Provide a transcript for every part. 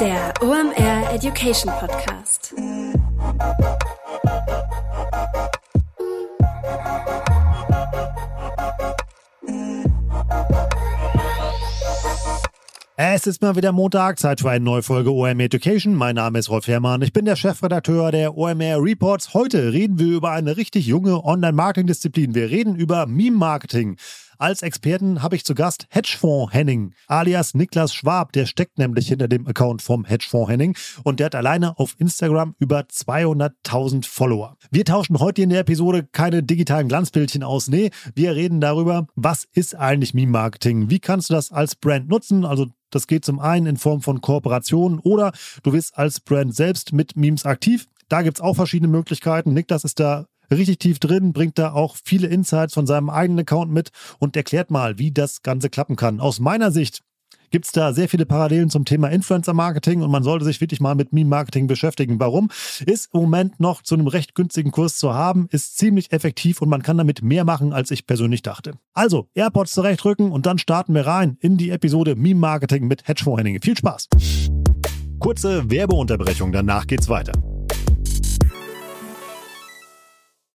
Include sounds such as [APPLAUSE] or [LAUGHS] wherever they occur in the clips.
Der OMR Education Podcast. Es ist mal wieder Montag, Zeit für eine neue Folge OMR Education. Mein Name ist Rolf Herrmann, ich bin der Chefredakteur der OMR Reports. Heute reden wir über eine richtig junge Online-Marketing-Disziplin. Wir reden über Meme-Marketing. Als Experten habe ich zu Gast Hedgefonds Henning, alias Niklas Schwab. Der steckt nämlich hinter dem Account vom Hedgefonds Henning und der hat alleine auf Instagram über 200.000 Follower. Wir tauschen heute in der Episode keine digitalen Glanzbildchen aus. Nee, wir reden darüber, was ist eigentlich Meme-Marketing? Wie kannst du das als Brand nutzen? Also das geht zum einen in Form von Kooperationen oder du bist als Brand selbst mit Memes aktiv. Da gibt es auch verschiedene Möglichkeiten. Niklas ist da richtig tief drin, bringt da auch viele Insights von seinem eigenen Account mit und erklärt mal, wie das Ganze klappen kann. Aus meiner Sicht gibt es da sehr viele Parallelen zum Thema Influencer-Marketing und man sollte sich wirklich mal mit Meme-Marketing beschäftigen. Warum? Ist im Moment noch zu einem recht günstigen Kurs zu haben, ist ziemlich effektiv und man kann damit mehr machen, als ich persönlich dachte. Also, AirPods zurechtrücken und dann starten wir rein in die Episode Meme-Marketing mit Hedgefonds Henning. Viel Spaß! Kurze Werbeunterbrechung, danach geht's weiter.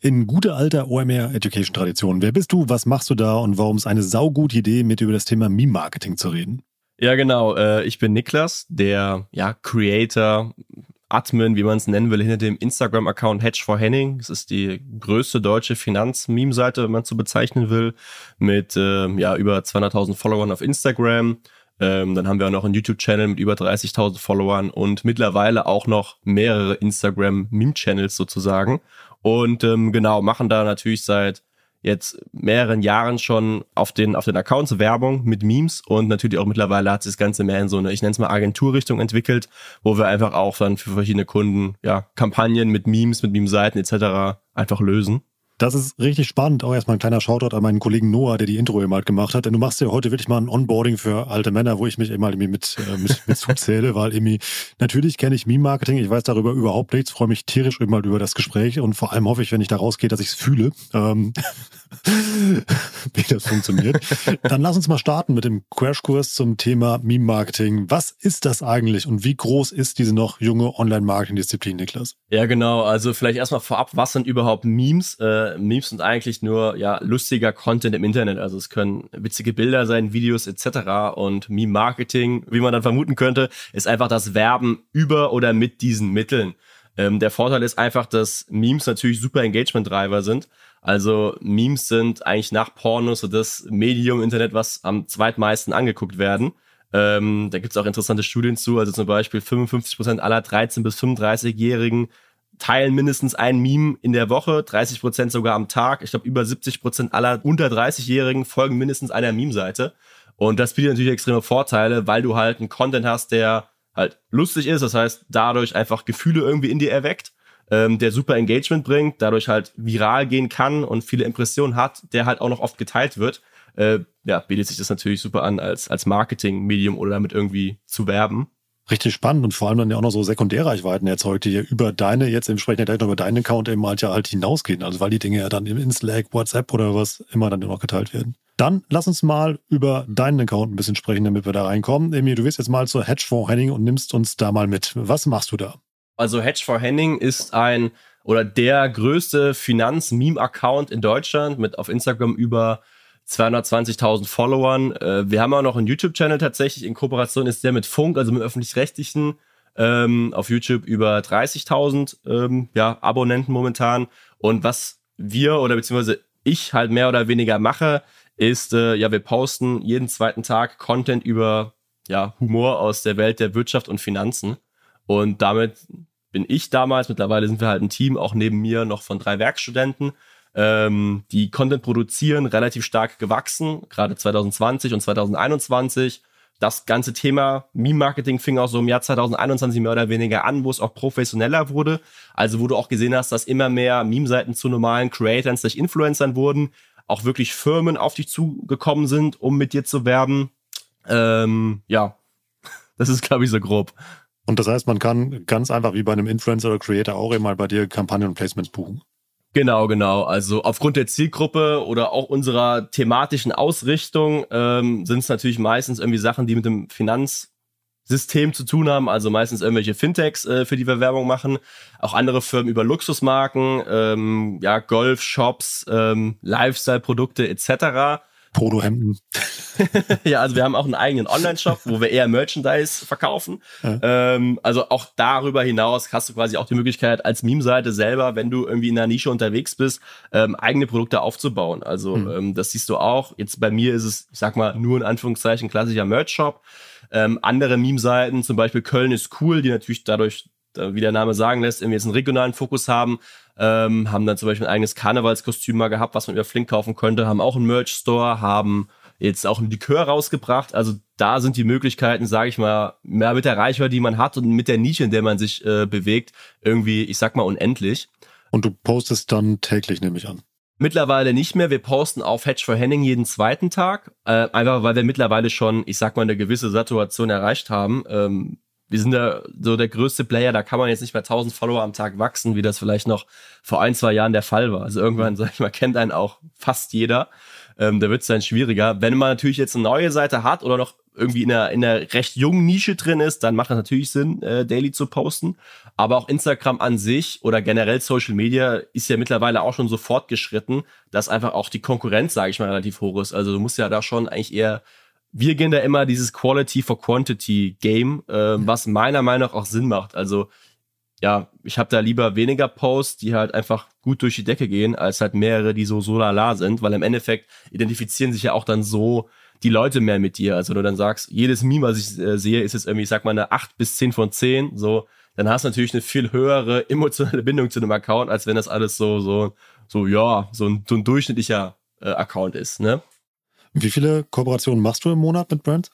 In guter alter OMR Education Tradition. Wer bist du, was machst du da und warum ist eine saugute Idee, mit über das Thema Meme Marketing zu reden? Ja, genau. Äh, ich bin Niklas, der ja, Creator, Admin, wie man es nennen will, hinter dem Instagram-Account Hedge for Henning. Das ist die größte deutsche Finanz-Meme-Seite, wenn man es so bezeichnen will, mit äh, ja, über 200.000 Followern auf Instagram. Ähm, dann haben wir auch noch einen YouTube-Channel mit über 30.000 Followern und mittlerweile auch noch mehrere Instagram-Meme-Channels sozusagen. Und ähm, genau, machen da natürlich seit jetzt mehreren Jahren schon auf den, auf den Accounts Werbung mit Memes und natürlich auch mittlerweile hat sich das Ganze mehr in so eine, ich nenne es mal Agenturrichtung entwickelt, wo wir einfach auch dann für verschiedene Kunden ja Kampagnen mit Memes, mit Meme-Seiten etc. einfach lösen. Das ist richtig spannend. Auch erstmal ein kleiner Shoutout an meinen Kollegen Noah, der die Intro eben halt gemacht hat. Denn du machst ja heute wirklich mal ein Onboarding für alte Männer, wo ich mich eben halt mit, äh, mit, [LAUGHS] mit zuzähle, weil irgendwie, natürlich kenne ich Meme-Marketing, ich weiß darüber überhaupt nichts, freue mich tierisch eben halt über das Gespräch und vor allem hoffe ich, wenn ich da rausgehe, dass ich es fühle. Ähm, [LAUGHS] wie das funktioniert. Dann lass uns mal starten mit dem Crashkurs zum Thema Meme-Marketing. Was ist das eigentlich und wie groß ist diese noch junge Online-Marketing-Disziplin, Niklas? Ja, genau. Also vielleicht erstmal vorab, was sind überhaupt Memes? Äh, Memes sind eigentlich nur ja lustiger Content im Internet. Also es können witzige Bilder sein, Videos etc. Und Meme-Marketing, wie man dann vermuten könnte, ist einfach das Werben über oder mit diesen Mitteln. Ähm, der Vorteil ist einfach, dass Memes natürlich super Engagement-Driver sind. Also Memes sind eigentlich nach Pornos so das Medium Internet, was am zweitmeisten angeguckt werden. Ähm, da gibt es auch interessante Studien zu. Also zum Beispiel 55% aller 13- bis 35-Jährigen teilen mindestens ein Meme in der Woche, 30% sogar am Tag. Ich glaube, über 70% aller unter 30-Jährigen folgen mindestens einer Meme-Seite. Und das bietet natürlich extreme Vorteile, weil du halt einen Content hast, der halt lustig ist. Das heißt, dadurch einfach Gefühle irgendwie in dir erweckt ähm, der super Engagement bringt, dadurch halt viral gehen kann und viele Impressionen hat, der halt auch noch oft geteilt wird, äh, ja, bietet sich das natürlich super an, als, als Marketing-Medium oder damit irgendwie zu werben. Richtig spannend und vor allem dann ja auch noch so Sekundärreichweiten erzeugt, die ja über deine, jetzt im Sprechen ja gleich noch über deinen Account eben halt ja halt hinausgehen. Also weil die Dinge ja dann in Slack, WhatsApp oder was immer dann noch geteilt werden. Dann lass uns mal über deinen Account ein bisschen sprechen, damit wir da reinkommen. Emil, du wirst jetzt mal zur Hedgefonds Henning und nimmst uns da mal mit. Was machst du da? Also Hedge for Henning ist ein oder der größte Finanz-Meme-Account in Deutschland mit auf Instagram über 220.000 Followern. Äh, wir haben auch noch einen YouTube-Channel tatsächlich. In Kooperation ist der mit Funk, also mit öffentlich-rechtlichen ähm, auf YouTube über 30.000 ähm, ja, Abonnenten momentan. Und was wir oder beziehungsweise ich halt mehr oder weniger mache, ist, äh, ja, wir posten jeden zweiten Tag Content über ja, Humor aus der Welt der Wirtschaft und Finanzen. Und damit bin ich damals, mittlerweile sind wir halt ein Team, auch neben mir noch von drei Werkstudenten, ähm, die Content produzieren, relativ stark gewachsen, gerade 2020 und 2021 das ganze Thema Meme-Marketing fing auch so im Jahr 2021 mehr oder weniger an, wo es auch professioneller wurde. Also wo du auch gesehen hast, dass immer mehr Meme-Seiten zu normalen Creatern, sich Influencern wurden, auch wirklich Firmen auf dich zugekommen sind, um mit dir zu werben. Ähm, ja, [LAUGHS] das ist, glaube ich, so grob. Und das heißt, man kann ganz einfach wie bei einem Influencer oder Creator auch immer bei dir Kampagnen und Placements buchen. Genau, genau. Also aufgrund der Zielgruppe oder auch unserer thematischen Ausrichtung ähm, sind es natürlich meistens irgendwie Sachen, die mit dem Finanzsystem zu tun haben. Also meistens irgendwelche Fintechs, äh, für die wir Werbung machen. Auch andere Firmen über Luxusmarken, ähm, ja, Golf-Shops, ähm, Lifestyle-Produkte etc. Polohemden. [LAUGHS] ja, also wir haben auch einen eigenen Online-Shop, wo wir eher Merchandise verkaufen. Ja. Ähm, also auch darüber hinaus hast du quasi auch die Möglichkeit, als Meme-Seite selber, wenn du irgendwie in einer Nische unterwegs bist, ähm, eigene Produkte aufzubauen. Also mhm. ähm, das siehst du auch. Jetzt bei mir ist es, ich sag mal, nur in Anführungszeichen klassischer Merch-Shop. Ähm, andere Meme-Seiten, zum Beispiel Köln ist cool, die natürlich dadurch wie der Name sagen lässt, irgendwie jetzt einen regionalen Fokus haben, ähm, haben dann zum Beispiel ein eigenes Karnevalskostüm mal gehabt, was man über Flink kaufen könnte, haben auch einen Merch-Store, haben jetzt auch ein Likör rausgebracht. Also da sind die Möglichkeiten, sage ich mal, mehr mit der Reichweite, die man hat und mit der Nische, in der man sich äh, bewegt, irgendwie, ich sag mal, unendlich. Und du postest dann täglich, nehme ich an. Mittlerweile nicht mehr. Wir posten auf Hedge for Henning jeden zweiten Tag. Äh, einfach weil wir mittlerweile schon, ich sag mal, eine gewisse Saturation erreicht haben. Ähm, wir sind da so der größte Player, da kann man jetzt nicht mehr 1000 Follower am Tag wachsen, wie das vielleicht noch vor ein, zwei Jahren der Fall war. Also irgendwann, sag ich mal, kennt einen auch fast jeder. Ähm, da wird es dann schwieriger. Wenn man natürlich jetzt eine neue Seite hat oder noch irgendwie in einer, in einer recht jungen Nische drin ist, dann macht es natürlich Sinn, äh, daily zu posten. Aber auch Instagram an sich oder generell Social Media ist ja mittlerweile auch schon so fortgeschritten, dass einfach auch die Konkurrenz, sage ich mal, relativ hoch ist. Also du musst ja da schon eigentlich eher wir gehen da immer dieses Quality for Quantity Game, äh, was meiner Meinung nach auch Sinn macht. Also ja, ich habe da lieber weniger Posts, die halt einfach gut durch die Decke gehen, als halt mehrere, die so so lala sind, weil im Endeffekt identifizieren sich ja auch dann so die Leute mehr mit dir. Also wenn du dann sagst, jedes Meme, was ich äh, sehe, ist jetzt irgendwie, ich sag mal, eine 8 bis 10 von 10, so, dann hast du natürlich eine viel höhere [LAUGHS] emotionale Bindung zu einem Account, als wenn das alles so, so, so, ja, so ein, so ein durchschnittlicher äh, Account ist, ne? Wie viele Kooperationen machst du im Monat mit Brands?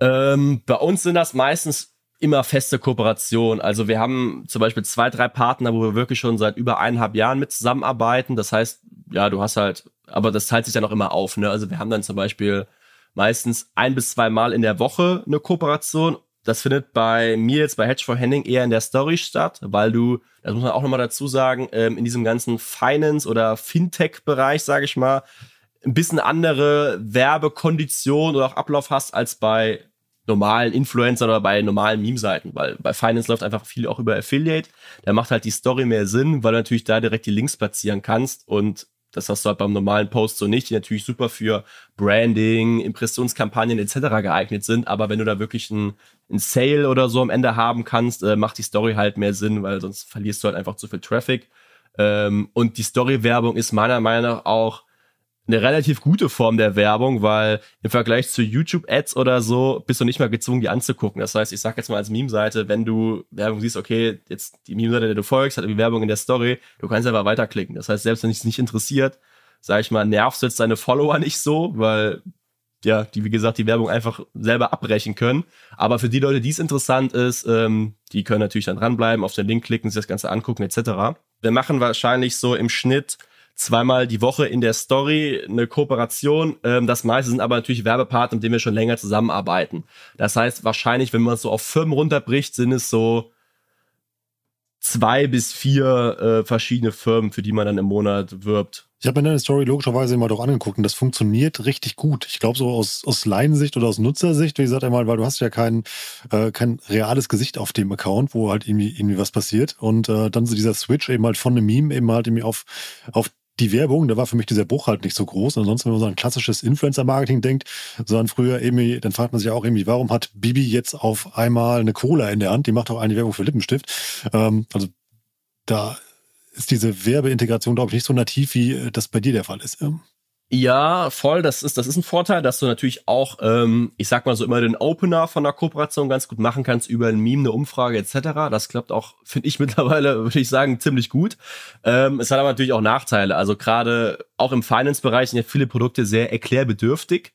Ähm, bei uns sind das meistens immer feste Kooperationen. Also wir haben zum Beispiel zwei, drei Partner, wo wir wirklich schon seit über eineinhalb Jahren mit zusammenarbeiten. Das heißt, ja, du hast halt, aber das teilt sich dann auch immer auf. Ne? Also wir haben dann zum Beispiel meistens ein bis zwei Mal in der Woche eine Kooperation. Das findet bei mir jetzt bei Hedge for Henning eher in der Story statt, weil du, das muss man auch nochmal dazu sagen, ähm, in diesem ganzen Finance- oder Fintech-Bereich, sage ich mal, ein bisschen andere Werbekondition oder auch Ablauf hast als bei normalen Influencern oder bei normalen Meme-Seiten, weil bei Finance läuft einfach viel auch über Affiliate. Da macht halt die Story mehr Sinn, weil du natürlich da direkt die Links platzieren kannst und das hast du halt beim normalen Post so nicht, die natürlich super für Branding, Impressionskampagnen etc. geeignet sind. Aber wenn du da wirklich ein, ein Sale oder so am Ende haben kannst, äh, macht die Story halt mehr Sinn, weil sonst verlierst du halt einfach zu viel Traffic. Ähm, und die Story-Werbung ist meiner Meinung nach auch eine relativ gute Form der Werbung, weil im Vergleich zu YouTube-Ads oder so bist du nicht mal gezwungen, die anzugucken. Das heißt, ich sag jetzt mal als Meme-Seite, wenn du Werbung siehst, okay, jetzt die Meme-Seite, der du folgst, hat irgendwie Werbung in der Story, du kannst einfach weiterklicken. Das heißt, selbst wenn dich nicht interessiert, sag ich mal, nervst du jetzt deine Follower nicht so, weil ja, die, wie gesagt, die Werbung einfach selber abbrechen können. Aber für die Leute, die es interessant ist, ähm, die können natürlich dann dranbleiben, auf den Link klicken, sich das Ganze angucken, etc. Wir machen wahrscheinlich so im Schnitt zweimal die Woche in der Story eine Kooperation. Ähm, das meiste sind aber natürlich Werbepartner, mit denen wir schon länger zusammenarbeiten. Das heißt, wahrscheinlich, wenn man es so auf Firmen runterbricht, sind es so zwei bis vier äh, verschiedene Firmen, für die man dann im Monat wirbt. Ich habe mir deine Story logischerweise immer doch angeguckt und das funktioniert richtig gut. Ich glaube, so aus, aus Laiensicht oder aus Nutzersicht, wie gesagt einmal, weil du hast ja kein, äh, kein reales Gesicht auf dem Account, wo halt irgendwie, irgendwie was passiert. Und äh, dann so dieser Switch eben halt von einem Meme eben halt irgendwie auf, auf die Werbung, da war für mich dieser Bruch halt nicht so groß. Ansonsten, wenn man so ein klassisches Influencer-Marketing denkt, sondern früher irgendwie, dann fragt man sich auch irgendwie, warum hat Bibi jetzt auf einmal eine Cola in der Hand? Die macht auch eine Werbung für Lippenstift. Ähm, also da ist diese Werbeintegration, glaube ich, nicht so nativ, wie das bei dir der Fall ist. Ja, voll. Das ist, das ist ein Vorteil, dass du natürlich auch, ähm, ich sag mal so immer den Opener von der Kooperation ganz gut machen kannst über ein Meme, eine Umfrage etc. Das klappt auch, [LAUGHS] finde ich mittlerweile, würde ich sagen, ziemlich gut. Ähm, es hat aber natürlich auch Nachteile. Also gerade auch im Finance-Bereich sind ja viele Produkte sehr erklärbedürftig.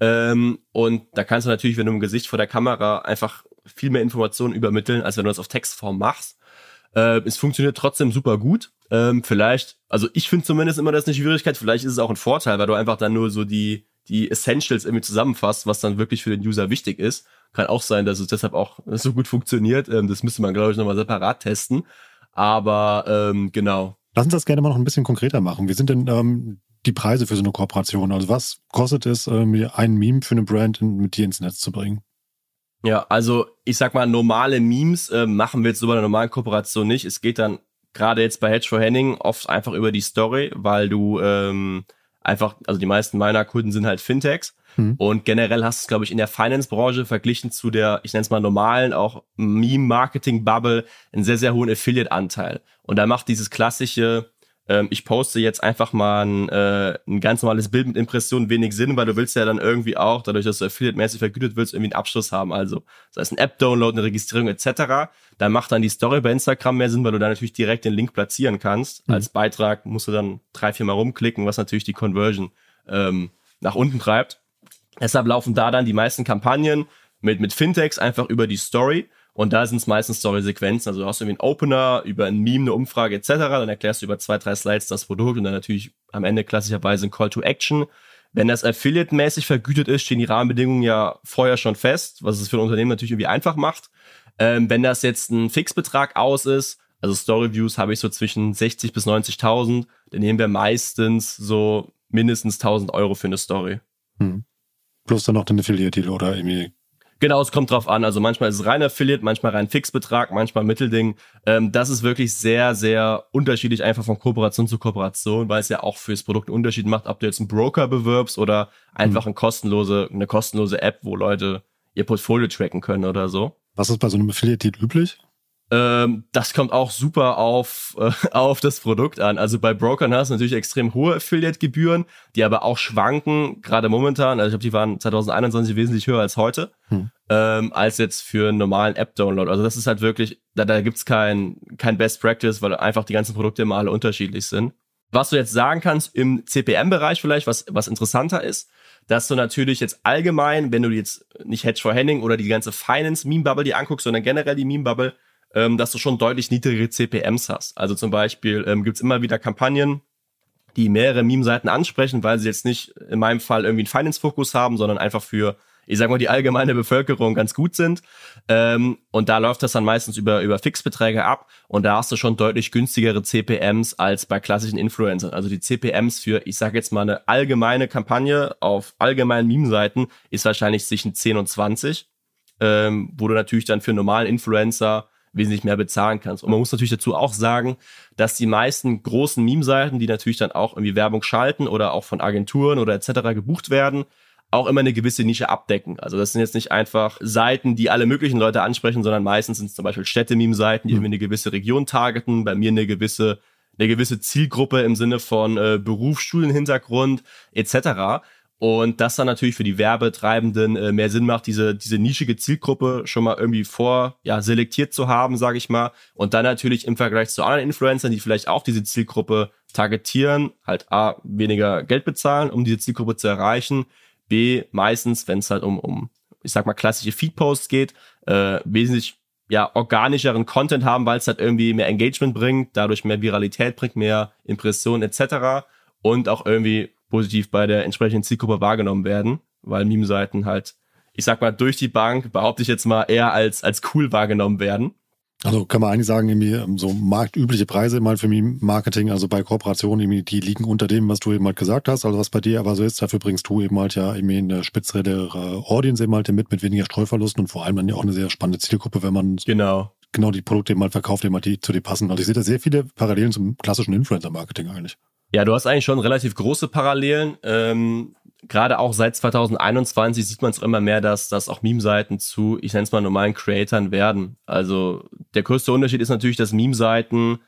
Ähm, und da kannst du natürlich, wenn du im Gesicht vor der Kamera einfach viel mehr Informationen übermitteln, als wenn du das auf Textform machst. Äh, es funktioniert trotzdem super gut. Ähm, vielleicht, also ich finde zumindest immer das eine Schwierigkeit, vielleicht ist es auch ein Vorteil, weil du einfach dann nur so die, die Essentials irgendwie zusammenfasst, was dann wirklich für den User wichtig ist. Kann auch sein, dass es deshalb auch [LAUGHS] so gut funktioniert. Ähm, das müsste man, glaube ich, nochmal separat testen. Aber ähm, genau. Lass uns das gerne mal noch ein bisschen konkreter machen. Wie sind denn ähm, die Preise für so eine Kooperation? Also was kostet es, ähm, ein Meme für eine Brand mit dir ins Netz zu bringen? Ja, also ich sag mal, normale Memes äh, machen wir jetzt so bei einer normalen Kooperation nicht. Es geht dann gerade jetzt bei Hedge for Henning oft einfach über die Story, weil du ähm, einfach, also die meisten meiner Kunden sind halt Fintechs. Mhm. Und generell hast du es, glaube ich, in der Finance-Branche verglichen zu der, ich nenne es mal normalen, auch Meme-Marketing-Bubble, einen sehr, sehr hohen Affiliate-Anteil. Und da macht dieses klassische, ähm, ich poste jetzt einfach mal ein, äh, ein ganz normales Bild mit Impressionen wenig Sinn, weil du willst ja dann irgendwie auch, dadurch, dass du Affiliate-mäßig vergütet willst, irgendwie einen Abschluss haben. Also, das heißt ein App-Download, eine Registrierung etc. Dann macht dann die Story bei Instagram mehr Sinn, weil du da natürlich direkt den Link platzieren kannst. Mhm. Als Beitrag musst du dann drei, vier Mal rumklicken, was natürlich die Conversion ähm, nach unten treibt. Deshalb laufen da dann die meisten Kampagnen mit, mit Fintechs einfach über die Story. Und da sind es meistens Story-Sequenzen. Also du hast irgendwie einen Opener, über ein Meme, eine Umfrage etc. Dann erklärst du über zwei, drei Slides das Produkt und dann natürlich am Ende klassischerweise ein Call to Action. Wenn das Affiliate-mäßig vergütet ist, stehen die Rahmenbedingungen ja vorher schon fest, was es für ein Unternehmen natürlich irgendwie einfach macht. Ähm, wenn das jetzt ein Fixbetrag aus ist, also Story-Views habe ich so zwischen 60 bis 90.000, dann nehmen wir meistens so mindestens 1000 Euro für eine Story. Hm. Plus dann noch den Affiliate-Deal oder irgendwie Genau, es kommt drauf an. Also manchmal ist es rein Affiliate, manchmal rein Fixbetrag, manchmal Mittelding. Ähm, das ist wirklich sehr, sehr unterschiedlich einfach von Kooperation zu Kooperation, weil es ja auch fürs Produkt einen Unterschied macht, ob du jetzt einen Broker bewirbst oder einfach mhm. eine kostenlose, eine kostenlose App, wo Leute ihr Portfolio tracken können oder so. Was ist bei so einem Affiliate-Deal üblich? Ähm, das kommt auch super auf, äh, [LAUGHS] auf das Produkt an. Also bei Brokern hast du natürlich extrem hohe Affiliate-Gebühren, die aber auch schwanken, gerade momentan. Also ich glaube, die waren 2021 wesentlich höher als heute, hm. ähm, als jetzt für einen normalen App-Download. Also das ist halt wirklich, da, da gibt's kein, kein Best Practice, weil einfach die ganzen Produkte immer alle unterschiedlich sind. Was du jetzt sagen kannst im CPM-Bereich vielleicht, was, was interessanter ist, dass du natürlich jetzt allgemein, wenn du jetzt nicht Hedge for Henning oder die ganze Finance-Meme-Bubble die anguckst, sondern generell die Meme-Bubble, ähm, dass du schon deutlich niedrigere CPMs hast. Also zum Beispiel ähm, gibt immer wieder Kampagnen, die mehrere Meme-Seiten ansprechen, weil sie jetzt nicht in meinem Fall irgendwie einen Finance-Fokus haben, sondern einfach für, ich sag mal, die allgemeine Bevölkerung ganz gut sind. Ähm, und da läuft das dann meistens über, über Fixbeträge ab und da hast du schon deutlich günstigere CPMs als bei klassischen Influencern. Also die CPMs für, ich sag jetzt mal, eine allgemeine Kampagne auf allgemeinen Meme-Seiten ist wahrscheinlich zwischen 10 und 20, ähm, wo du natürlich dann für einen normalen Influencer wesentlich mehr bezahlen kannst. Und man muss natürlich dazu auch sagen, dass die meisten großen Meme-Seiten, die natürlich dann auch irgendwie Werbung schalten oder auch von Agenturen oder etc. gebucht werden, auch immer eine gewisse Nische abdecken. Also das sind jetzt nicht einfach Seiten, die alle möglichen Leute ansprechen, sondern meistens sind es zum Beispiel Städte-Meme-Seiten, die mhm. irgendwie eine gewisse Region targeten, bei mir eine gewisse eine gewisse Zielgruppe im Sinne von äh, Berufsschulenhintergrund etc. Und das dann natürlich für die Werbetreibenden äh, mehr Sinn macht, diese, diese nischige Zielgruppe schon mal irgendwie vor, ja, selektiert zu haben, sage ich mal. Und dann natürlich im Vergleich zu anderen Influencern, die vielleicht auch diese Zielgruppe targetieren, halt A, weniger Geld bezahlen, um diese Zielgruppe zu erreichen. B, meistens, wenn es halt um, um, ich sag mal, klassische Feedposts geht, äh, wesentlich ja, organischeren Content haben, weil es halt irgendwie mehr Engagement bringt, dadurch mehr Viralität bringt, mehr Impressionen etc. Und auch irgendwie positiv bei der entsprechenden Zielgruppe wahrgenommen werden, weil Meme-Seiten halt, ich sag mal, durch die Bank, behaupte ich jetzt mal, eher als, als cool wahrgenommen werden. Also kann man eigentlich sagen, irgendwie ähm, so marktübliche Preise mal für Meme-Marketing, also bei Kooperationen, irgendwie, die liegen unter dem, was du eben halt gesagt hast, also was bei dir aber so ist, dafür bringst du eben halt ja irgendwie eine spitzere Audience eben halt mit, mit weniger Streuverlusten und vor allem dann ja auch eine sehr spannende Zielgruppe, wenn man genau, genau die Produkte eben halt verkauft, eben halt die zu dir passen. Also ich sehe da sehr viele Parallelen zum klassischen Influencer-Marketing eigentlich. Ja, du hast eigentlich schon relativ große Parallelen. Ähm, Gerade auch seit 2021 sieht man es immer mehr, dass, dass auch Meme-Seiten zu, ich nenne es mal normalen Creatoren werden. Also der größte Unterschied ist natürlich, dass Meme-Seiten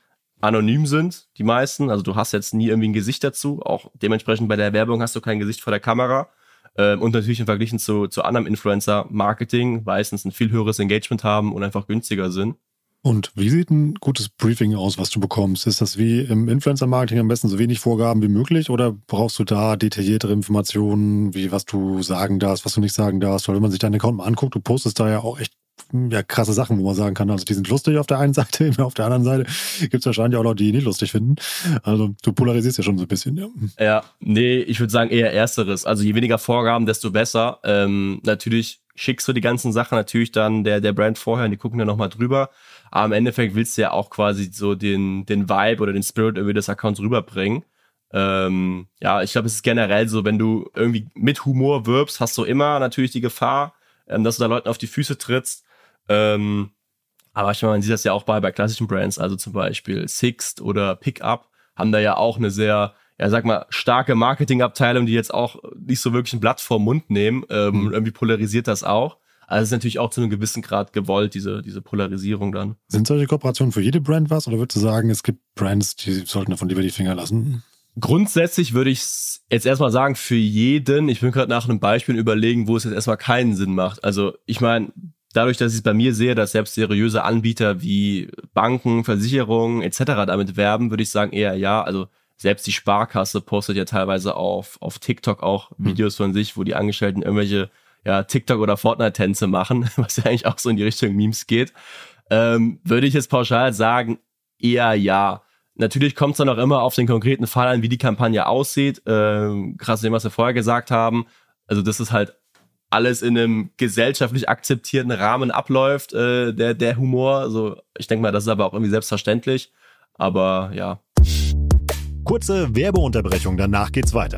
anonym sind, die meisten. Also du hast jetzt nie irgendwie ein Gesicht dazu. Auch dementsprechend bei der Werbung hast du kein Gesicht vor der Kamera. Ähm, und natürlich im Vergleich zu, zu anderem Influencer-Marketing meistens ein viel höheres Engagement haben und einfach günstiger sind. Und wie sieht ein gutes Briefing aus, was du bekommst? Ist das wie im Influencer-Marketing am besten so wenig Vorgaben wie möglich oder brauchst du da detailliertere Informationen, wie was du sagen darfst, was du nicht sagen darfst? Weil wenn man sich deinen Account mal anguckt, du postest da ja auch echt ja, krasse Sachen, wo man sagen kann, also die sind lustig auf der einen [LAUGHS] Seite, auf der anderen Seite gibt es wahrscheinlich auch Leute, die nicht lustig finden. Also du polarisierst ja schon so ein bisschen, ja. Ja, nee, ich würde sagen eher ersteres. Also je weniger Vorgaben, desto besser. Ähm, natürlich schickst du die ganzen Sachen natürlich dann der, der Brand vorher und die gucken dann nochmal drüber. Aber im Endeffekt willst du ja auch quasi so den, den Vibe oder den Spirit irgendwie des Accounts rüberbringen. Ähm, ja, ich glaube, es ist generell so, wenn du irgendwie mit Humor wirbst, hast du immer natürlich die Gefahr, ähm, dass du da Leuten auf die Füße trittst. Ähm, aber ich meine, man sieht das ja auch bei, bei klassischen Brands, also zum Beispiel Sixt oder Pickup, haben da ja auch eine sehr, ja, sag mal, starke Marketingabteilung, die jetzt auch nicht so wirklich ein Blatt vor Mund nehmen. Ähm, mhm. Irgendwie polarisiert das auch. Also es ist natürlich auch zu einem gewissen Grad gewollt, diese, diese Polarisierung dann. Sind solche Kooperationen für jede Brand was? Oder würdest du sagen, es gibt Brands, die sollten davon lieber die Finger lassen? Grundsätzlich würde ich es jetzt erstmal sagen, für jeden, ich bin gerade nach einem Beispiel überlegen, wo es jetzt erstmal keinen Sinn macht. Also ich meine, dadurch, dass ich es bei mir sehe, dass selbst seriöse Anbieter wie Banken, Versicherungen etc. damit werben, würde ich sagen eher ja. Also selbst die Sparkasse postet ja teilweise auf, auf TikTok auch hm. Videos von sich, wo die Angestellten irgendwelche ja, TikTok oder Fortnite-Tänze machen, [LAUGHS] was ja eigentlich auch so in die Richtung Memes geht, ähm, würde ich jetzt pauschal sagen, eher ja. Natürlich kommt es dann auch immer auf den konkreten Fall an, wie die Kampagne aussieht. Ähm, krass, dem, was wir vorher gesagt haben. Also, das ist halt alles in einem gesellschaftlich akzeptierten Rahmen abläuft, äh, der, der Humor. Also, ich denke mal, das ist aber auch irgendwie selbstverständlich. Aber ja. Kurze Werbeunterbrechung, danach geht's weiter.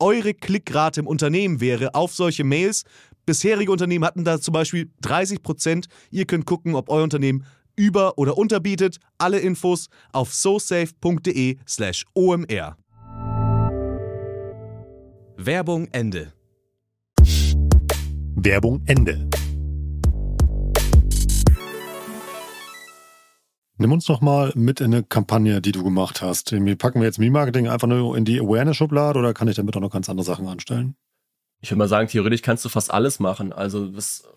eure Klickrate im Unternehmen wäre auf solche Mails. Bisherige Unternehmen hatten da zum Beispiel 30 Prozent. Ihr könnt gucken, ob euer Unternehmen über- oder unterbietet. Alle Infos auf sosafe.de/slash omr. Werbung Ende. Werbung Ende. Nimm uns doch mal mit in eine Kampagne, die du gemacht hast. Packen wir jetzt Me-Marketing einfach nur in die Awareness-Schublade oder kann ich damit auch noch ganz andere Sachen anstellen? Ich würde mal sagen, theoretisch kannst du fast alles machen. Also das,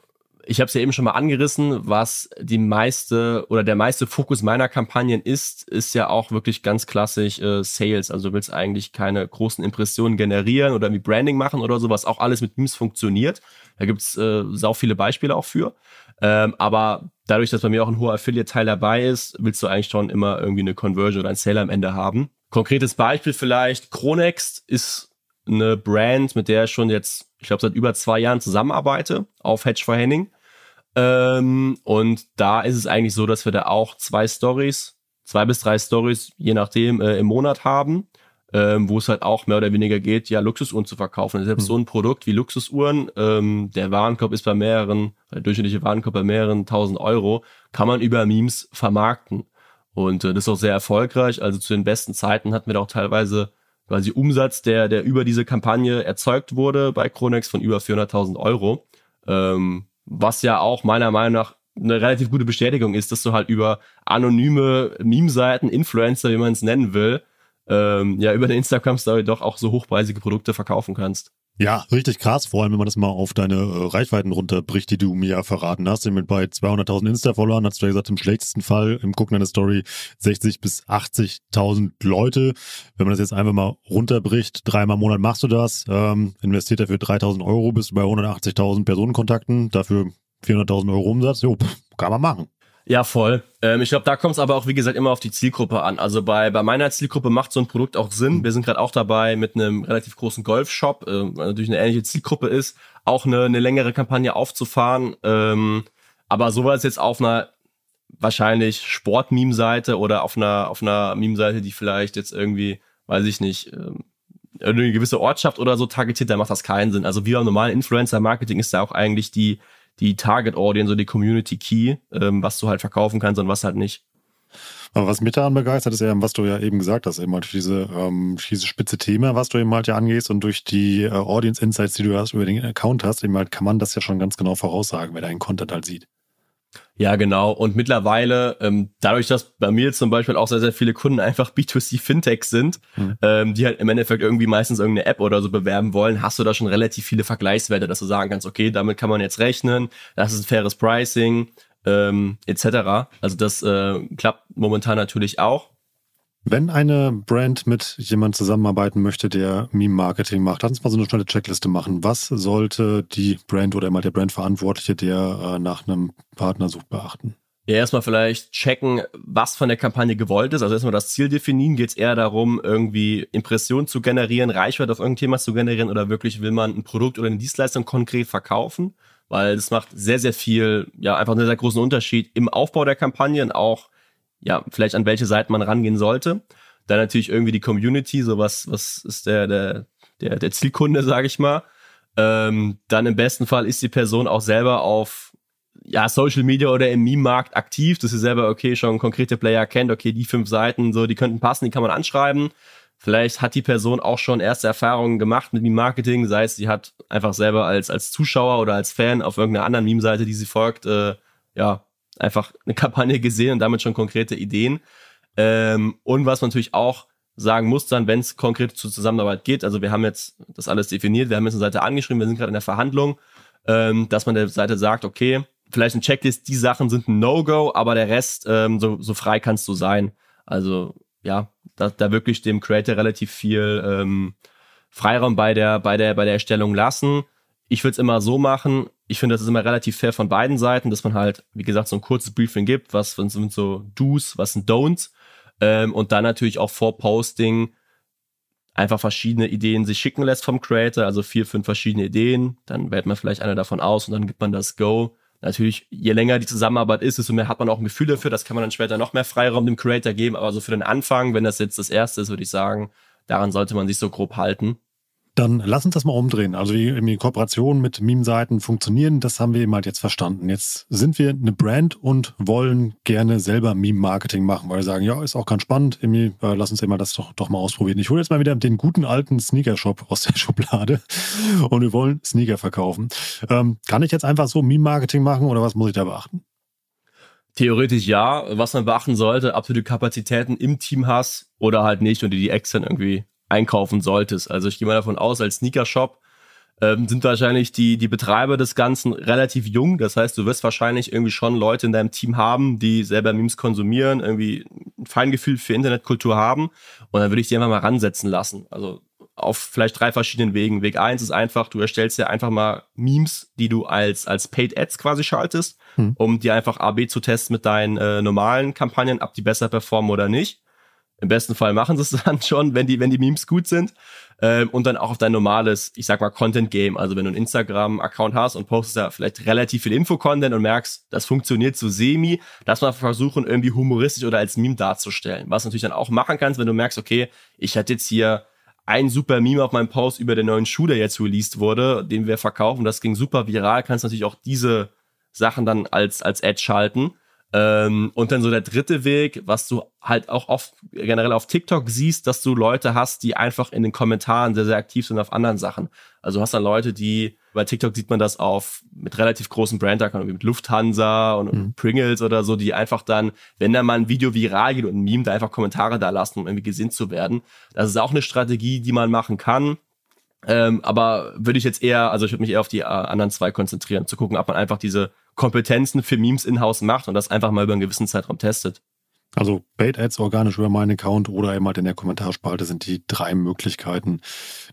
ich habe es ja eben schon mal angerissen, was die meiste oder der meiste Fokus meiner Kampagnen ist, ist ja auch wirklich ganz klassisch äh, Sales. Also du willst eigentlich keine großen Impressionen generieren oder wie Branding machen oder so, was auch alles mit Memes funktioniert. Da gibt's äh, sau viele Beispiele auch für. Ähm, aber dadurch, dass bei mir auch ein hoher Affiliate-Teil dabei ist, willst du eigentlich schon immer irgendwie eine Conversion oder ein Sale am Ende haben. Konkretes Beispiel vielleicht, Chronext ist eine Brand, mit der ich schon jetzt, ich glaube, seit über zwei Jahren zusammenarbeite auf Hedge for Henning. Ähm, und da ist es eigentlich so, dass wir da auch zwei Stories, zwei bis drei Stories, je nachdem, äh, im Monat haben ähm, wo es halt auch mehr oder weniger geht, ja, Luxusuhren zu verkaufen. Selbst mhm. so ein Produkt wie Luxusuhren, ähm, der Warenkorb ist bei mehreren, der durchschnittliche Warenkorb bei mehreren tausend Euro, kann man über Memes vermarkten. Und äh, das ist auch sehr erfolgreich. Also zu den besten Zeiten hatten wir da auch teilweise quasi Umsatz, der, der über diese Kampagne erzeugt wurde bei Chronex von über 400.000 Euro. Ähm, was ja auch meiner Meinung nach eine relativ gute Bestätigung ist, dass du halt über anonyme Meme-Seiten, Influencer, wie man es nennen will, ähm, ja über eine Instagram-Story doch auch so hochpreisige Produkte verkaufen kannst. Ja, richtig krass, vor allem wenn man das mal auf deine äh, Reichweiten runterbricht, die du mir ja verraten hast. Mit bei 200.000 Insta-Followern hast du ja gesagt, im schlechtesten Fall im Gucken deiner Story 60 bis 80.000 Leute. Wenn man das jetzt einfach mal runterbricht, dreimal im Monat machst du das, ähm, investiert dafür 3.000 Euro, bist du bei 180.000 Personenkontakten, dafür 400.000 Euro Umsatz. Jo, kann man machen. Ja, voll. Ähm, ich glaube, da kommt es aber auch, wie gesagt, immer auf die Zielgruppe an. Also bei, bei meiner Zielgruppe macht so ein Produkt auch Sinn. Wir sind gerade auch dabei mit einem relativ großen Golfshop, äh, natürlich eine ähnliche Zielgruppe ist, auch eine, eine längere Kampagne aufzufahren. Ähm, aber sowas jetzt auf einer wahrscheinlich Sport-Meme-Seite oder auf einer, auf einer Meme-Seite, die vielleicht jetzt irgendwie, weiß ich nicht, ähm, eine gewisse Ortschaft oder so targetiert, da macht das keinen Sinn. Also wie beim normalen Influencer-Marketing ist da auch eigentlich die, die Target Audience so die Community Key, ähm, was du halt verkaufen kannst und was halt nicht. Aber was mich daran begeistert, ist eben, was du ja eben gesagt hast, eben halt diese, ähm, diese spitze Thema, was du eben halt ja angehst und durch die äh, Audience Insights, die du hast, über den Account hast, eben halt kann man das ja schon ganz genau voraussagen, wer deinen Content halt sieht. Ja, genau. Und mittlerweile, ähm, dadurch, dass bei mir zum Beispiel auch sehr, sehr viele Kunden einfach B2C-Fintechs sind, mhm. ähm, die halt im Endeffekt irgendwie meistens irgendeine App oder so bewerben wollen, hast du da schon relativ viele Vergleichswerte, dass du sagen kannst, okay, damit kann man jetzt rechnen, das ist ein faires Pricing, ähm, etc. Also das äh, klappt momentan natürlich auch. Wenn eine Brand mit jemandem zusammenarbeiten möchte, der Meme-Marketing macht, lass uns mal so eine schnelle Checkliste machen. Was sollte die Brand oder immer der Brandverantwortliche, der äh, nach einem Partner sucht, beachten? Ja, erstmal vielleicht checken, was von der Kampagne gewollt ist. Also erstmal das Ziel definieren. Geht es eher darum, irgendwie Impressionen zu generieren, Reichweite auf irgendein Thema zu generieren oder wirklich will man ein Produkt oder eine Dienstleistung konkret verkaufen? Weil das macht sehr, sehr viel, ja, einfach einen sehr, sehr großen Unterschied im Aufbau der Kampagne und auch ja, vielleicht an welche Seite man rangehen sollte. Dann natürlich irgendwie die Community, so was, was ist der, der, der, der Zielkunde, sage ich mal. Ähm, dann im besten Fall ist die Person auch selber auf ja, Social Media oder im Meme-Markt aktiv, dass sie selber, okay, schon konkrete Player kennt, okay, die fünf Seiten, so, die könnten passen, die kann man anschreiben. Vielleicht hat die Person auch schon erste Erfahrungen gemacht mit Meme-Marketing, sei es, sie hat einfach selber als, als Zuschauer oder als Fan auf irgendeiner anderen Meme-Seite, die sie folgt, äh, ja, einfach eine [LAUGHS] Kampagne gesehen und damit schon konkrete Ideen. Ähm, und was man natürlich auch sagen muss dann, wenn es konkret zur Zusammenarbeit geht, also wir haben jetzt das alles definiert, wir haben jetzt eine Seite angeschrieben, wir sind gerade in der Verhandlung, ähm, dass man der Seite sagt, okay, vielleicht ein Checklist, die Sachen sind ein No-Go, aber der Rest, ähm, so, so frei kannst du sein. Also ja, da, da wirklich dem Creator relativ viel ähm, Freiraum bei der, bei der, bei der Erstellung lassen. Ich würde es immer so machen, ich finde, das ist immer relativ fair von beiden Seiten, dass man halt, wie gesagt, so ein kurzes Briefing gibt, was sind so Do's, was sind Don'ts. Ähm, und dann natürlich auch vor Posting einfach verschiedene Ideen sich schicken lässt vom Creator, also vier, fünf verschiedene Ideen. Dann wählt man vielleicht eine davon aus und dann gibt man das Go. Natürlich, je länger die Zusammenarbeit ist, desto mehr hat man auch ein Gefühl dafür. Das kann man dann später noch mehr Freiraum dem Creator geben. Aber so für den Anfang, wenn das jetzt das erste ist, würde ich sagen, daran sollte man sich so grob halten. Dann lass uns das mal umdrehen. Also wie die Kooperationen mit Meme-Seiten funktionieren, das haben wir eben halt jetzt verstanden. Jetzt sind wir eine Brand und wollen gerne selber Meme-Marketing machen, weil wir sagen, ja, ist auch ganz spannend. Irgendwie, äh, lass uns immer das doch, doch mal ausprobieren. Ich hole jetzt mal wieder den guten alten Sneaker-Shop aus der [LAUGHS] Schublade und wir wollen Sneaker verkaufen. Ähm, kann ich jetzt einfach so Meme-Marketing machen oder was muss ich da beachten? Theoretisch ja. Was man beachten sollte, ob du die Kapazitäten im Team hast oder halt nicht und die die extern irgendwie einkaufen solltest. Also ich gehe mal davon aus, als Sneaker-Shop ähm, sind wahrscheinlich die, die Betreiber des Ganzen relativ jung. Das heißt, du wirst wahrscheinlich irgendwie schon Leute in deinem Team haben, die selber Memes konsumieren, irgendwie ein Feingefühl für Internetkultur haben. Und dann würde ich die einfach mal ransetzen lassen. Also auf vielleicht drei verschiedenen Wegen. Weg eins ist einfach, du erstellst dir einfach mal Memes, die du als, als Paid Ads quasi schaltest, hm. um die einfach AB zu testen mit deinen äh, normalen Kampagnen, ob die besser performen oder nicht. Im besten Fall machen sie es [LAUGHS] dann schon, wenn die, wenn die Memes gut sind. Ähm, und dann auch auf dein normales, ich sag mal, Content-Game. Also wenn du einen Instagram-Account hast und postest da vielleicht relativ viel Info-Content und merkst, das funktioniert so semi, dass man versuchen, irgendwie humoristisch oder als Meme darzustellen. Was natürlich dann auch machen kannst, wenn du merkst, okay, ich hatte jetzt hier ein super Meme auf meinem Post über den neuen Schuh, der jetzt released wurde, den wir verkaufen. Das ging super viral. Kannst natürlich auch diese Sachen dann als, als Ad schalten. Ähm, und dann so der dritte Weg, was du halt auch oft generell auf TikTok siehst, dass du Leute hast, die einfach in den Kommentaren sehr, sehr aktiv sind auf anderen Sachen. Also du hast dann Leute, die Bei TikTok sieht man das auf mit relativ großen Brand-Accounts, wie mit Lufthansa und, mhm. Pringles oder so, die einfach dann, wenn da mal ein Video viral geht und ein Meme, da einfach Kommentare da lassen, um irgendwie gesehen zu werden. Das ist auch eine Strategie, die man machen kann. Ähm, aber würde ich jetzt eher, also ich würde mich eher auf die äh, anderen zwei konzentrieren, zu gucken, ob man einfach diese Kompetenzen für Memes in-house macht und das einfach mal über einen gewissen Zeitraum testet. Also Bait Ads organisch über meinen Account oder eben halt in der Kommentarspalte sind die drei Möglichkeiten,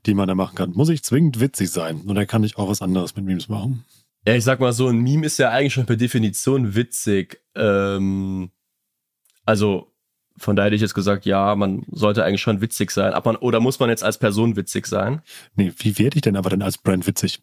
die man da machen kann. Muss ich zwingend witzig sein oder kann ich auch was anderes mit Memes machen? Ja, ich sag mal so, ein Meme ist ja eigentlich schon per Definition witzig. Ähm, also von daher hätte ich jetzt gesagt, ja, man sollte eigentlich schon witzig sein. Man, oder muss man jetzt als Person witzig sein? Nee, wie werde ich denn aber denn als Brand witzig?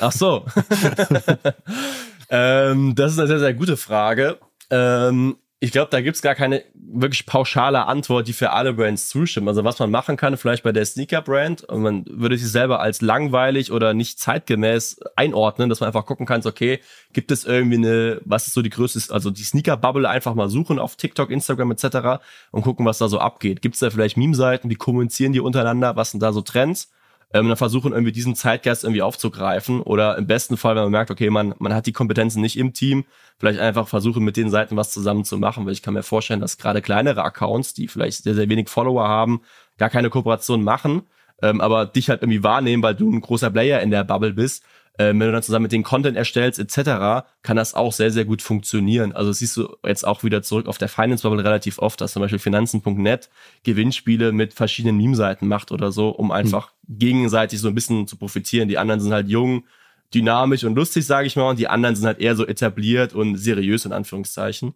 Ach so. [LAUGHS] [LAUGHS] ähm, das ist eine sehr, sehr gute Frage. Ähm, ich glaube, da gibt's gar keine wirklich pauschale Antwort, die für alle Brands zustimmt. Also was man machen kann, vielleicht bei der Sneaker-Brand, und man würde sich selber als langweilig oder nicht zeitgemäß einordnen, dass man einfach gucken kann, okay, gibt es irgendwie eine, was ist so die größte, also die Sneaker-Bubble einfach mal suchen auf TikTok, Instagram etc. und gucken, was da so abgeht. Gibt's da vielleicht Meme-Seiten, wie kommunizieren die untereinander, was sind da so Trends? Ähm, dann versuchen irgendwie diesen Zeitgeist irgendwie aufzugreifen. Oder im besten Fall, wenn man merkt, okay, man, man hat die Kompetenzen nicht im Team, vielleicht einfach versuchen mit den Seiten was zusammen zu machen, weil ich kann mir vorstellen, dass gerade kleinere Accounts, die vielleicht sehr, sehr wenig Follower haben, gar keine Kooperation machen, ähm, aber dich halt irgendwie wahrnehmen, weil du ein großer Player in der Bubble bist äh, wenn du dann zusammen mit den Content erstellst etc., kann das auch sehr, sehr gut funktionieren. Also siehst du jetzt auch wieder zurück auf der Finance Bubble relativ oft, dass zum Beispiel Finanzen.net Gewinnspiele mit verschiedenen Meme-Seiten macht oder so, um einfach mhm. gegenseitig so ein bisschen zu profitieren. Die anderen sind halt jung, dynamisch und lustig, sage ich mal, und die anderen sind halt eher so etabliert und seriös in Anführungszeichen.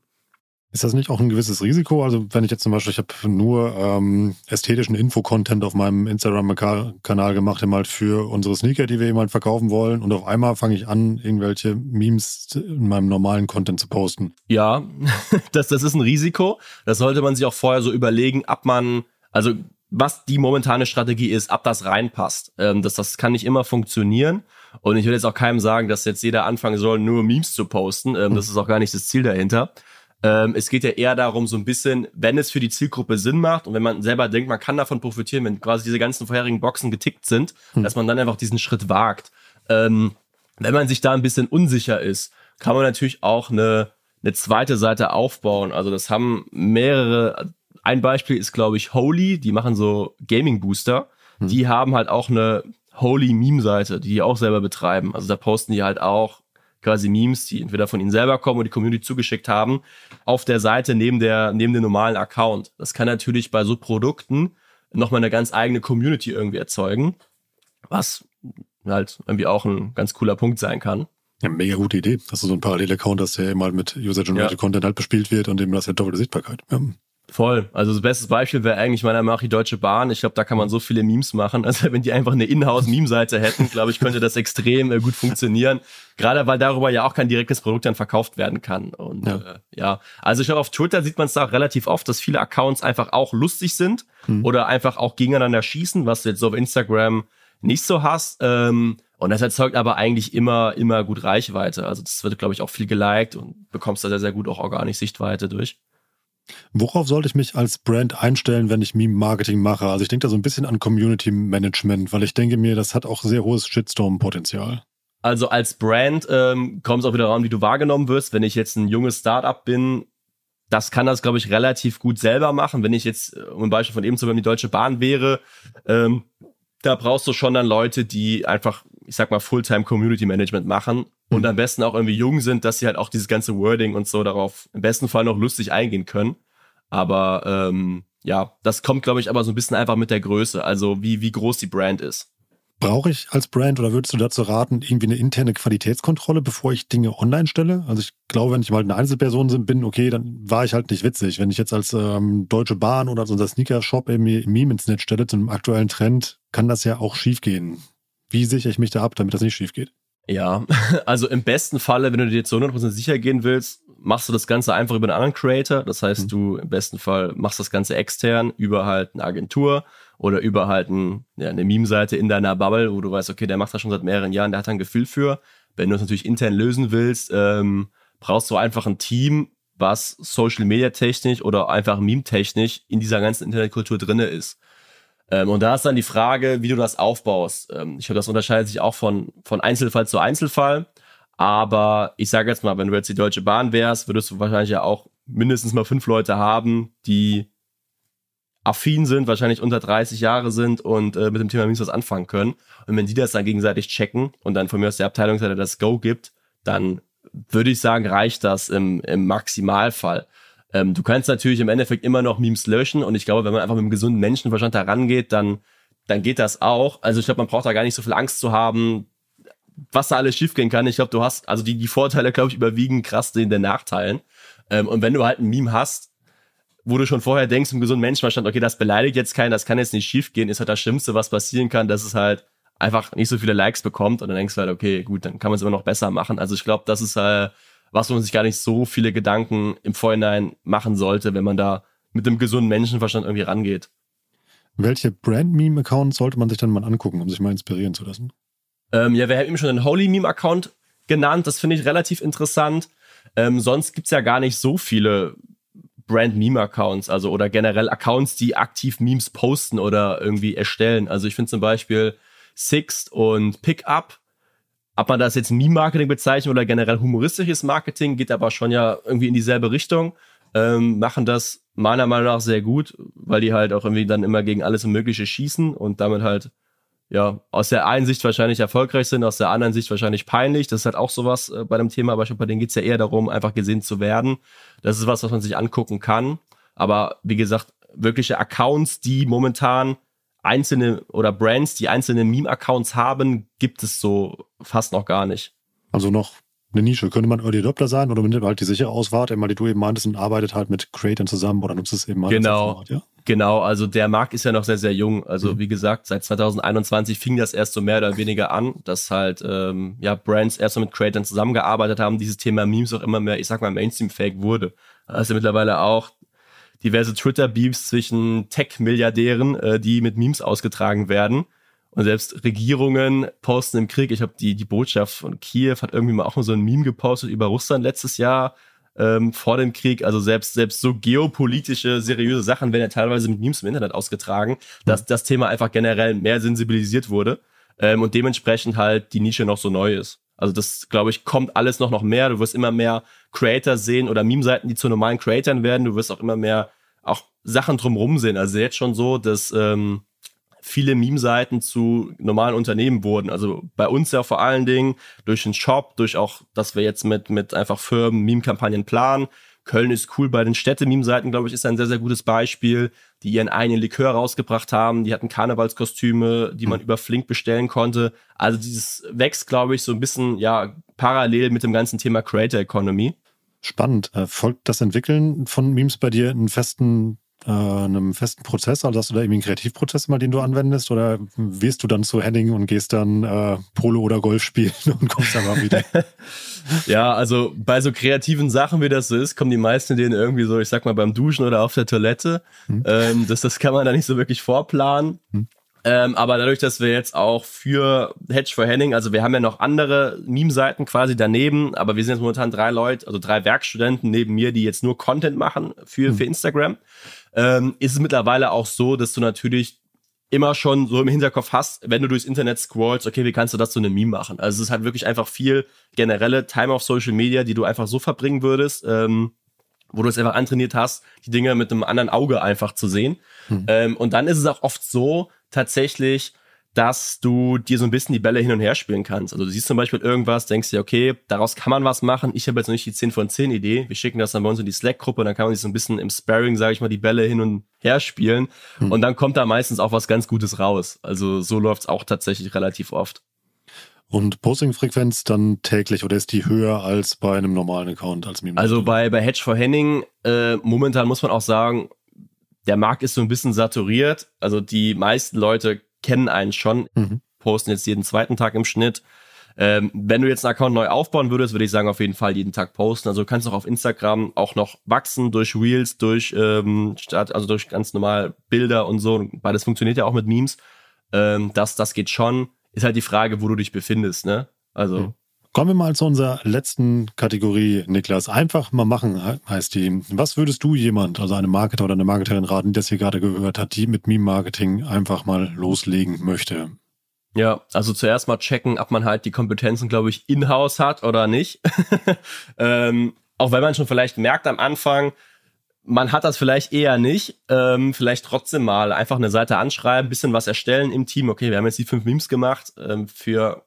Ist das nicht auch ein gewisses Risiko? Also wenn ich jetzt zum Beispiel, ich habe nur ähm, ästhetischen Info-Content auf meinem Instagram-Kanal gemacht, eben halt für unsere Sneaker, die wir eben halt verkaufen wollen. Und auf einmal fange ich an, irgendwelche Memes in meinem normalen Content zu posten. Ja, [LAUGHS] das, das ist ein Risiko. Das sollte man sich auch vorher so überlegen, ab man, also was die momentane Strategie ist, ab das reinpasst. Ähm, das, das kann nicht immer funktionieren. Und ich will jetzt auch keinem sagen, dass jetzt jeder anfangen soll, nur Memes zu posten. Ähm, das ist auch gar nicht das Ziel dahinter. Ähm, es geht ja eher darum, so ein bisschen, wenn es für die Zielgruppe Sinn macht und wenn man selber denkt, man kann davon profitieren, wenn quasi diese ganzen vorherigen Boxen getickt sind, hm. dass man dann einfach diesen Schritt wagt. Ähm, wenn man sich da ein bisschen unsicher ist, kann man natürlich auch eine, eine zweite Seite aufbauen. Also das haben mehrere, ein Beispiel ist, glaube ich, Holy, die machen so Gaming Booster. Hm. Die haben halt auch eine Holy Meme-Seite, die die auch selber betreiben. Also da posten die halt auch quasi Memes, die entweder von ihnen selber kommen oder die Community zugeschickt haben, auf der Seite neben der, neben dem normalen Account. Das kann natürlich bei so Produkten nochmal eine ganz eigene Community irgendwie erzeugen, was halt irgendwie auch ein ganz cooler Punkt sein kann. Ja, mega gute Idee, dass du so ein Parallel-Account hast, der mal mit User-Generated ja. Content halt bespielt wird und dem das ja doppelte Sichtbarkeit. Ja. Voll. Also das beste Beispiel wäre eigentlich meiner Meinung nach die Deutsche Bahn. Ich glaube, da kann man so viele Memes machen. [LAUGHS] Also wenn die einfach eine Inhouse-Meme-Seite hätten, glaube ich, könnte das extrem äh, gut funktionieren. Gerade weil darüber ja auch kein direktes Produkt dann verkauft werden kann. Und ja, äh, ja. also ich glaube, auf Twitter sieht man es da auch relativ oft, dass viele Accounts einfach auch lustig sind hm. oder einfach auch gegeneinander schießen, was du jetzt so auf Instagram nicht so hast. Ähm, und das erzeugt aber eigentlich immer, immer gut Reichweite. Also das wird, glaube ich, auch viel geliked und bekommst da sehr, sehr gut auch organisch Sichtweite durch. Worauf sollte ich mich als Brand einstellen, wenn ich Meme-Marketing mache? Also ich denke da so ein bisschen an Community-Management, weil ich denke mir, das hat auch sehr hohes Shitstorm-Potenzial. Also als Brand ähm, kommt es auch wieder daran, wie du wahrgenommen wirst. Wenn ich jetzt ein junges Startup bin, das kann das, glaube ich, relativ gut selber machen. Wenn ich jetzt, äh, um ein Beispiel von eben zu nehmen, die Deutsche Bahn wäre, ähm, da brauchst du schon dann Leute, die einfach, ich sag mal, Fulltime Community Management machen und mhm. am besten auch irgendwie jung sind, dass sie halt auch dieses ganze Wording und so darauf im besten Fall noch lustig eingehen können. Aber ähm, ja, das kommt, glaube ich, aber so ein bisschen einfach mit der Größe, also wie, wie groß die Brand ist. Brauche ich als Brand oder würdest du dazu raten, irgendwie eine interne Qualitätskontrolle, bevor ich Dinge online stelle? Also ich glaube, wenn ich mal eine Einzelperson bin, okay, dann war ich halt nicht witzig. Wenn ich jetzt als ähm, Deutsche Bahn oder so unser Sneaker-Shop im Meme ins Netz stelle zu einem aktuellen Trend, kann das ja auch schiefgehen. Wie sichere ich mich da ab, damit das nicht schief geht? Ja, [LAUGHS] also im besten Falle, wenn du dir zu 100% sicher gehen willst, machst du das Ganze einfach über einen anderen Creator. Das heißt, mhm. du im besten Fall machst das Ganze extern über halt eine Agentur oder über halt ein, ja, eine Meme-Seite in deiner Bubble, wo du weißt, okay, der macht das schon seit mehreren Jahren, der hat ein Gefühl für. Wenn du es natürlich intern lösen willst, ähm, brauchst du einfach ein Team, was Social Media technisch oder einfach Meme technisch in dieser ganzen Internetkultur drinne ist. Ähm, und da ist dann die Frage, wie du das aufbaust. Ähm, ich glaube, das unterscheidet sich auch von, von Einzelfall zu Einzelfall. Aber ich sage jetzt mal, wenn du jetzt die Deutsche Bahn wärst, würdest du wahrscheinlich ja auch mindestens mal fünf Leute haben, die affin sind, wahrscheinlich unter 30 Jahre sind und äh, mit dem Thema Memes was anfangen können. Und wenn die das dann gegenseitig checken und dann von mir aus der Abteilungsseite das Go gibt, dann würde ich sagen, reicht das im, im Maximalfall. Ähm, du kannst natürlich im Endeffekt immer noch Memes löschen und ich glaube, wenn man einfach mit einem gesunden Menschenverstand da rangeht, dann, dann geht das auch. Also ich glaube, man braucht da gar nicht so viel Angst zu haben, was da alles schiefgehen kann. Ich glaube, du hast, also die, die Vorteile, glaube ich, überwiegen krass den, den Nachteilen. Ähm, und wenn du halt ein Meme hast, wo du schon vorher denkst, im gesunden Menschenverstand, okay, das beleidigt jetzt keinen, das kann jetzt nicht schiefgehen, ist halt das Schlimmste, was passieren kann, dass es halt einfach nicht so viele Likes bekommt und dann denkst du halt, okay, gut, dann kann man es immer noch besser machen. Also ich glaube, das ist halt was, man sich gar nicht so viele Gedanken im Vorhinein machen sollte, wenn man da mit einem gesunden Menschenverstand irgendwie rangeht. Welche Brand-Meme-Accounts sollte man sich dann mal angucken, um sich mal inspirieren zu lassen? Ähm, ja, wir haben eben schon den Holy Meme-Account genannt, das finde ich relativ interessant. Ähm, sonst gibt's ja gar nicht so viele Brand-Meme-Accounts, also oder generell Accounts, die aktiv Memes posten oder irgendwie erstellen. Also ich finde zum Beispiel Sixt und Pickup, ob man das jetzt Meme-Marketing bezeichnet oder generell humoristisches Marketing, geht aber schon ja irgendwie in dieselbe Richtung. Ähm, machen das meiner Meinung nach sehr gut, weil die halt auch irgendwie dann immer gegen alles Mögliche schießen und damit halt ja, aus der einen Sicht wahrscheinlich erfolgreich sind, aus der anderen Sicht wahrscheinlich peinlich. Das ist halt auch sowas äh, bei dem Thema, aber bei denen geht's ja eher darum, einfach gesehen zu werden. Das ist was, was man sich angucken kann. Aber wie gesagt, wirkliche Accounts, die momentan einzelne oder Brands, die einzelne Meme-Accounts haben, gibt es so fast noch gar nicht. Also noch eine Nische. Könnte man Early Adopter sein oder nimmt halt die sichere Ausfahrt, immer die du eben meintest und arbeitet halt mit Creators zusammen oder nutzt es eben mal genau. Format, ja? Genau, also der Markt ist ja noch sehr, sehr jung. Also mhm. wie gesagt, seit 2021 fing das erst so mehr oder weniger an, dass halt ähm, ja Brands erst so mit Creators zusammengearbeitet haben, dieses Thema Memes auch immer mehr, ich sag mal, Mainstream-Fake wurde. Also mittlerweile auch diverse Twitter-Beefs zwischen Tech-Milliardären, äh, die mit Memes ausgetragen werden. Und selbst Regierungen posten im Krieg. Ich habe die, die Botschaft von Kiew hat irgendwie mal auch mal so ein Meme gepostet über Russland letztes Jahr ähm, vor dem Krieg. Also selbst, selbst so geopolitische, seriöse Sachen werden ja teilweise mit Memes im Internet ausgetragen, dass das Thema einfach generell mehr sensibilisiert wurde ähm, und dementsprechend halt die Nische noch so neu ist. Also das, glaube ich, kommt alles noch noch mehr. Du wirst immer mehr Creator sehen oder Meme-Seiten, die zu normalen Creatoren werden. Du wirst auch immer mehr auch Sachen drumrum sehen. Also jetzt schon so, dass ähm, viele Meme-Seiten zu normalen Unternehmen wurden. Also bei uns ja vor allen Dingen durch den Shop, durch auch, dass wir jetzt mit, mit einfach Firmen Meme-Kampagnen planen. Köln ist cool bei den Städte-Meme-Seiten, glaube ich, ist ein sehr, sehr gutes Beispiel, die ihren eigenen Likör rausgebracht haben. Die hatten Karnevalskostüme, die man mhm. über Flink bestellen konnte. Also dieses wächst, glaube ich, so ein bisschen, ja, parallel mit dem ganzen Thema Creator Economy. Spannend. Äh, folgt das Entwickeln von Memes bei dir einen festen äh, einem festen Prozess? Also hast du da irgendwie einen Kreativprozess mal, den du anwendest? Oder wirst du dann zu Henning und gehst dann äh, Polo oder Golf spielen [LAUGHS] und kommst dann mal wieder? [LAUGHS] ja, also bei so kreativen Sachen, wie das so ist, kommen die meisten denen irgendwie so, ich sag mal, beim Duschen oder auf der Toilette. Hm. Ähm, das, das kann man da nicht so wirklich vorplanen. Hm. Ähm, aber dadurch, dass wir jetzt auch für Hedge for Henning, also wir haben ja noch andere Meme-Seiten quasi daneben, aber wir sind jetzt momentan drei Leute, also drei Werkstudenten neben mir, die jetzt nur Content machen für, hm. für Instagram ähm, ist es mittlerweile auch so, dass du natürlich immer schon so im Hinterkopf hast, wenn du durchs Internet scrollst, okay, wie kannst du das zu einem Meme machen? Also es ist halt wirklich einfach viel generelle Time auf Social Media, die du einfach so verbringen würdest, ähm, wo du es einfach antrainiert hast, die Dinge mit einem anderen Auge einfach zu sehen. Hm. Ähm, und dann ist es auch oft so, tatsächlich, dass du dir so ein bisschen die Bälle hin und her spielen kannst. Also du siehst zum Beispiel irgendwas, denkst dir, okay, daraus kann man was machen. Ich habe jetzt noch nicht die 10 von 10 Idee. Wir schicken das dann bei uns in die Slack-Gruppe und dann kann man sich so ein bisschen im Sparring, sage ich mal, die Bälle hin und her spielen. Hm. Und dann kommt da meistens auch was ganz Gutes raus. Also so läuft's auch tatsächlich relativ oft. Und Posting-Frequenz dann täglich oder ist die höher als bei einem normalen Account als Meme? Also bei, bei Hedge for Henning, äh, momentan muss man auch sagen, der Markt ist so ein bisschen saturiert. Also die meisten Leute kennen einen schon, mhm. posten jetzt jeden zweiten Tag im Schnitt. Ähm, wenn du jetzt einen Account neu aufbauen würdest, würde ich sagen, auf jeden Fall jeden Tag posten. Also du kannst auch auf Instagram auch noch wachsen durch Reels, durch ähm, also durch ganz normal Bilder und so. Beides funktioniert ja auch mit Memes. Ähm, das, das geht schon. Ist halt die Frage, wo du dich befindest, ne? Also. Mhm. Kommen wir mal zu unserer letzten Kategorie, Niklas. Einfach mal machen heißt die. Was würdest du jemand, also eine Marketer oder eine Marketerin raten, die das hier gerade gehört hat, die mit Meme-Marketing einfach mal loslegen möchte? Ja, also zuerst mal checken, ob man halt die Kompetenzen, glaube ich, in-house hat oder nicht. [LAUGHS] ähm, auch wenn man schon vielleicht merkt am Anfang, man hat das vielleicht eher nicht. Ähm, vielleicht trotzdem mal einfach eine Seite anschreiben, bisschen was erstellen im Team. Okay, wir haben jetzt die fünf Memes gemacht ähm, für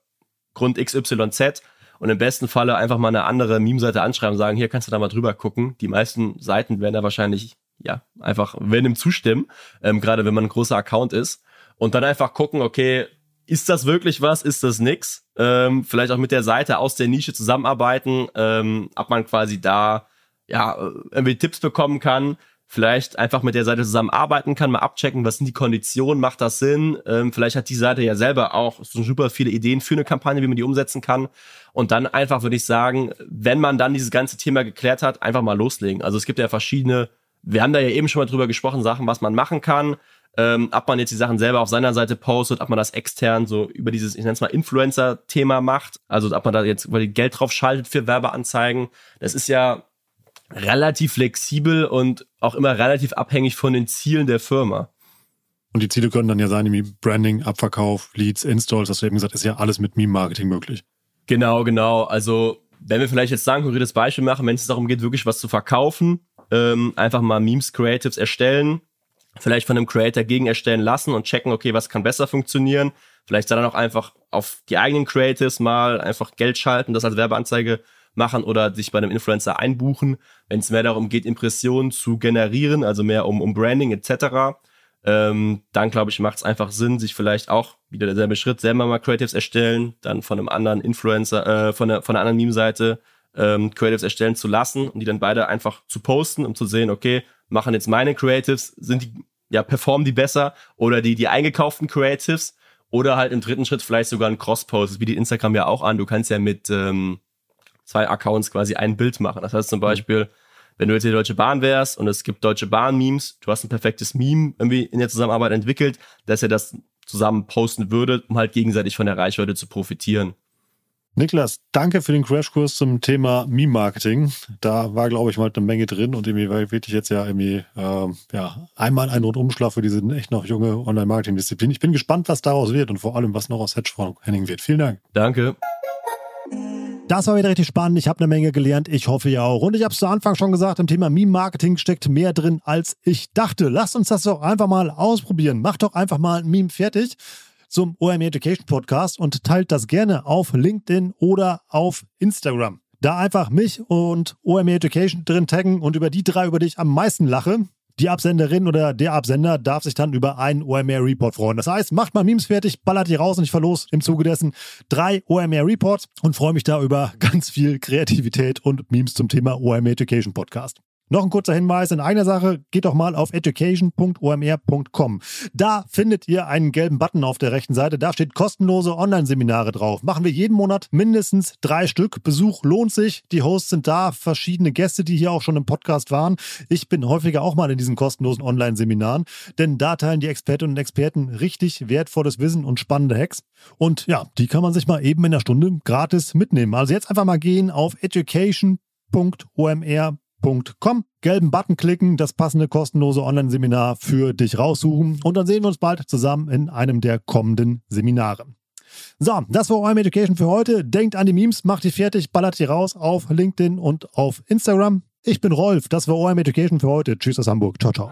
Grund XYZ und im besten Falle einfach mal eine andere Meme-Seite anschreiben und sagen, hier kannst du da mal drüber gucken. Die meisten Seiten werden da wahrscheinlich, ja, einfach, ihm zustimmen, ähm, gerade wenn man ein großer Account ist. Und dann einfach gucken, okay, ist das wirklich was, ist das nix? Ähm, vielleicht auch mit der Seite aus der Nische zusammenarbeiten, ähm, ob man quasi da, ja, irgendwie Tipps bekommen kann vielleicht einfach mit der Seite zusammenarbeiten kann, mal abchecken, was sind die Konditionen, macht das Sinn? Ähm, vielleicht hat die Seite ja selber auch so super viele Ideen für eine Kampagne, wie man die umsetzen kann. Und dann einfach würde ich sagen, wenn man dann dieses ganze Thema geklärt hat, einfach mal loslegen. Also es gibt ja verschiedene, wir haben da ja eben schon mal drüber gesprochen, Sachen, was man machen kann. Ähm, ob man jetzt die Sachen selber auf seiner Seite postet, ob man das extern so über dieses, ich nenne es mal Influencer-Thema macht, also ob man da jetzt Geld drauf schaltet für Werbeanzeigen. Das ist ja relativ flexibel und auch immer relativ abhängig von den Zielen der Firma. Und die Ziele können dann ja sein, wie Branding, Abverkauf, Leads, Installs, hast du eben gesagt, ist ja alles mit Meme-Marketing möglich. Genau, genau. Also, wenn wir vielleicht jetzt sagen, konkretes Beispiel machen, wenn es darum geht, wirklich was zu verkaufen, ähm, einfach mal Memes, Creatives erstellen, vielleicht von einem Creator gegen erstellen lassen und checken, okay, was kann besser funktionieren. Vielleicht dann auch einfach auf die eigenen Creatives mal einfach Geld schalten, das als Werbeanzeige machen oder sich bei einem Influencer einbuchen, wenn es mehr darum geht, Impressionen zu generieren, also mehr um, um Branding etc. Ähm, dann glaube ich, macht es einfach Sinn, sich vielleicht auch wieder derselbe Schritt, selber mal Creatives erstellen, dann von einem anderen Influencer, äh, von, der, von einer anderen Meme-Seite ähm, Creatives erstellen zu lassen und die dann beide einfach zu posten, um zu sehen, okay, machen jetzt meine Creatives, sind die, ja, performen die besser oder die, die eingekauften Creatives oder halt im dritten Schritt vielleicht sogar ein Cross-Post, das bietet Instagram ja auch an. Du kannst ja mit, ähm, zwei Accounts quasi ein Bild machen. Das heißt zum mhm. Beispiel, wenn du jetzt die Deutsche Bahn wärst und es gibt Deutsche Bahn-Memes, du hast ein perfektes Meme irgendwie in der Zusammenarbeit entwickelt, dass ihr das zusammen posten würdet, um halt gegenseitig von der Reichweite zu profitieren. Niklas, danke für den Crashkurs zum Thema Meme-Marketing. Da war, glaube ich, mal eine Menge drin und irgendwie war wirklich jetzt ja irgendwie äh, ja, einmal ein Rundumschlag für diese echt noch junge Online-Marketing-Disziplin. Ich bin gespannt, was daraus wird und vor allem, was noch aus Hedgefonds Henning wird. Vielen Dank. Danke. Das war wieder richtig spannend. Ich habe eine Menge gelernt. Ich hoffe ja auch. Und ich habe es zu Anfang schon gesagt, im Thema Meme-Marketing steckt mehr drin, als ich dachte. Lasst uns das doch einfach mal ausprobieren. Macht doch einfach mal ein Meme fertig zum OME Education Podcast und teilt das gerne auf LinkedIn oder auf Instagram. Da einfach mich und OME Education drin taggen und über die drei, über die ich am meisten lache, die Absenderin oder der Absender darf sich dann über einen OMR-Report freuen. Das heißt, macht mal Memes fertig, ballert die raus und ich verlos im Zuge dessen drei OMR-Reports und freue mich da über [LAUGHS] ganz viel Kreativität und Memes zum Thema OMR Education Podcast. Noch ein kurzer Hinweis in einer Sache, geht doch mal auf education.omr.com. Da findet ihr einen gelben Button auf der rechten Seite, da steht kostenlose Online-Seminare drauf. Machen wir jeden Monat mindestens drei Stück. Besuch lohnt sich, die Hosts sind da, verschiedene Gäste, die hier auch schon im Podcast waren. Ich bin häufiger auch mal in diesen kostenlosen Online-Seminaren, denn da teilen die Expertinnen und Experten richtig wertvolles Wissen und spannende Hacks. Und ja, die kann man sich mal eben in einer Stunde gratis mitnehmen. Also jetzt einfach mal gehen auf education.omr.com www.ecom. Gelben Button klicken, das passende kostenlose Online-Seminar für dich raussuchen und dann sehen wir uns bald zusammen in einem der kommenden Seminare. So, das war OM Education für heute. Denkt an die Memes, macht die fertig, ballert die raus auf LinkedIn und auf Instagram. Ich bin Rolf, das war OM Education für heute. Tschüss aus Hamburg. Ciao, ciao.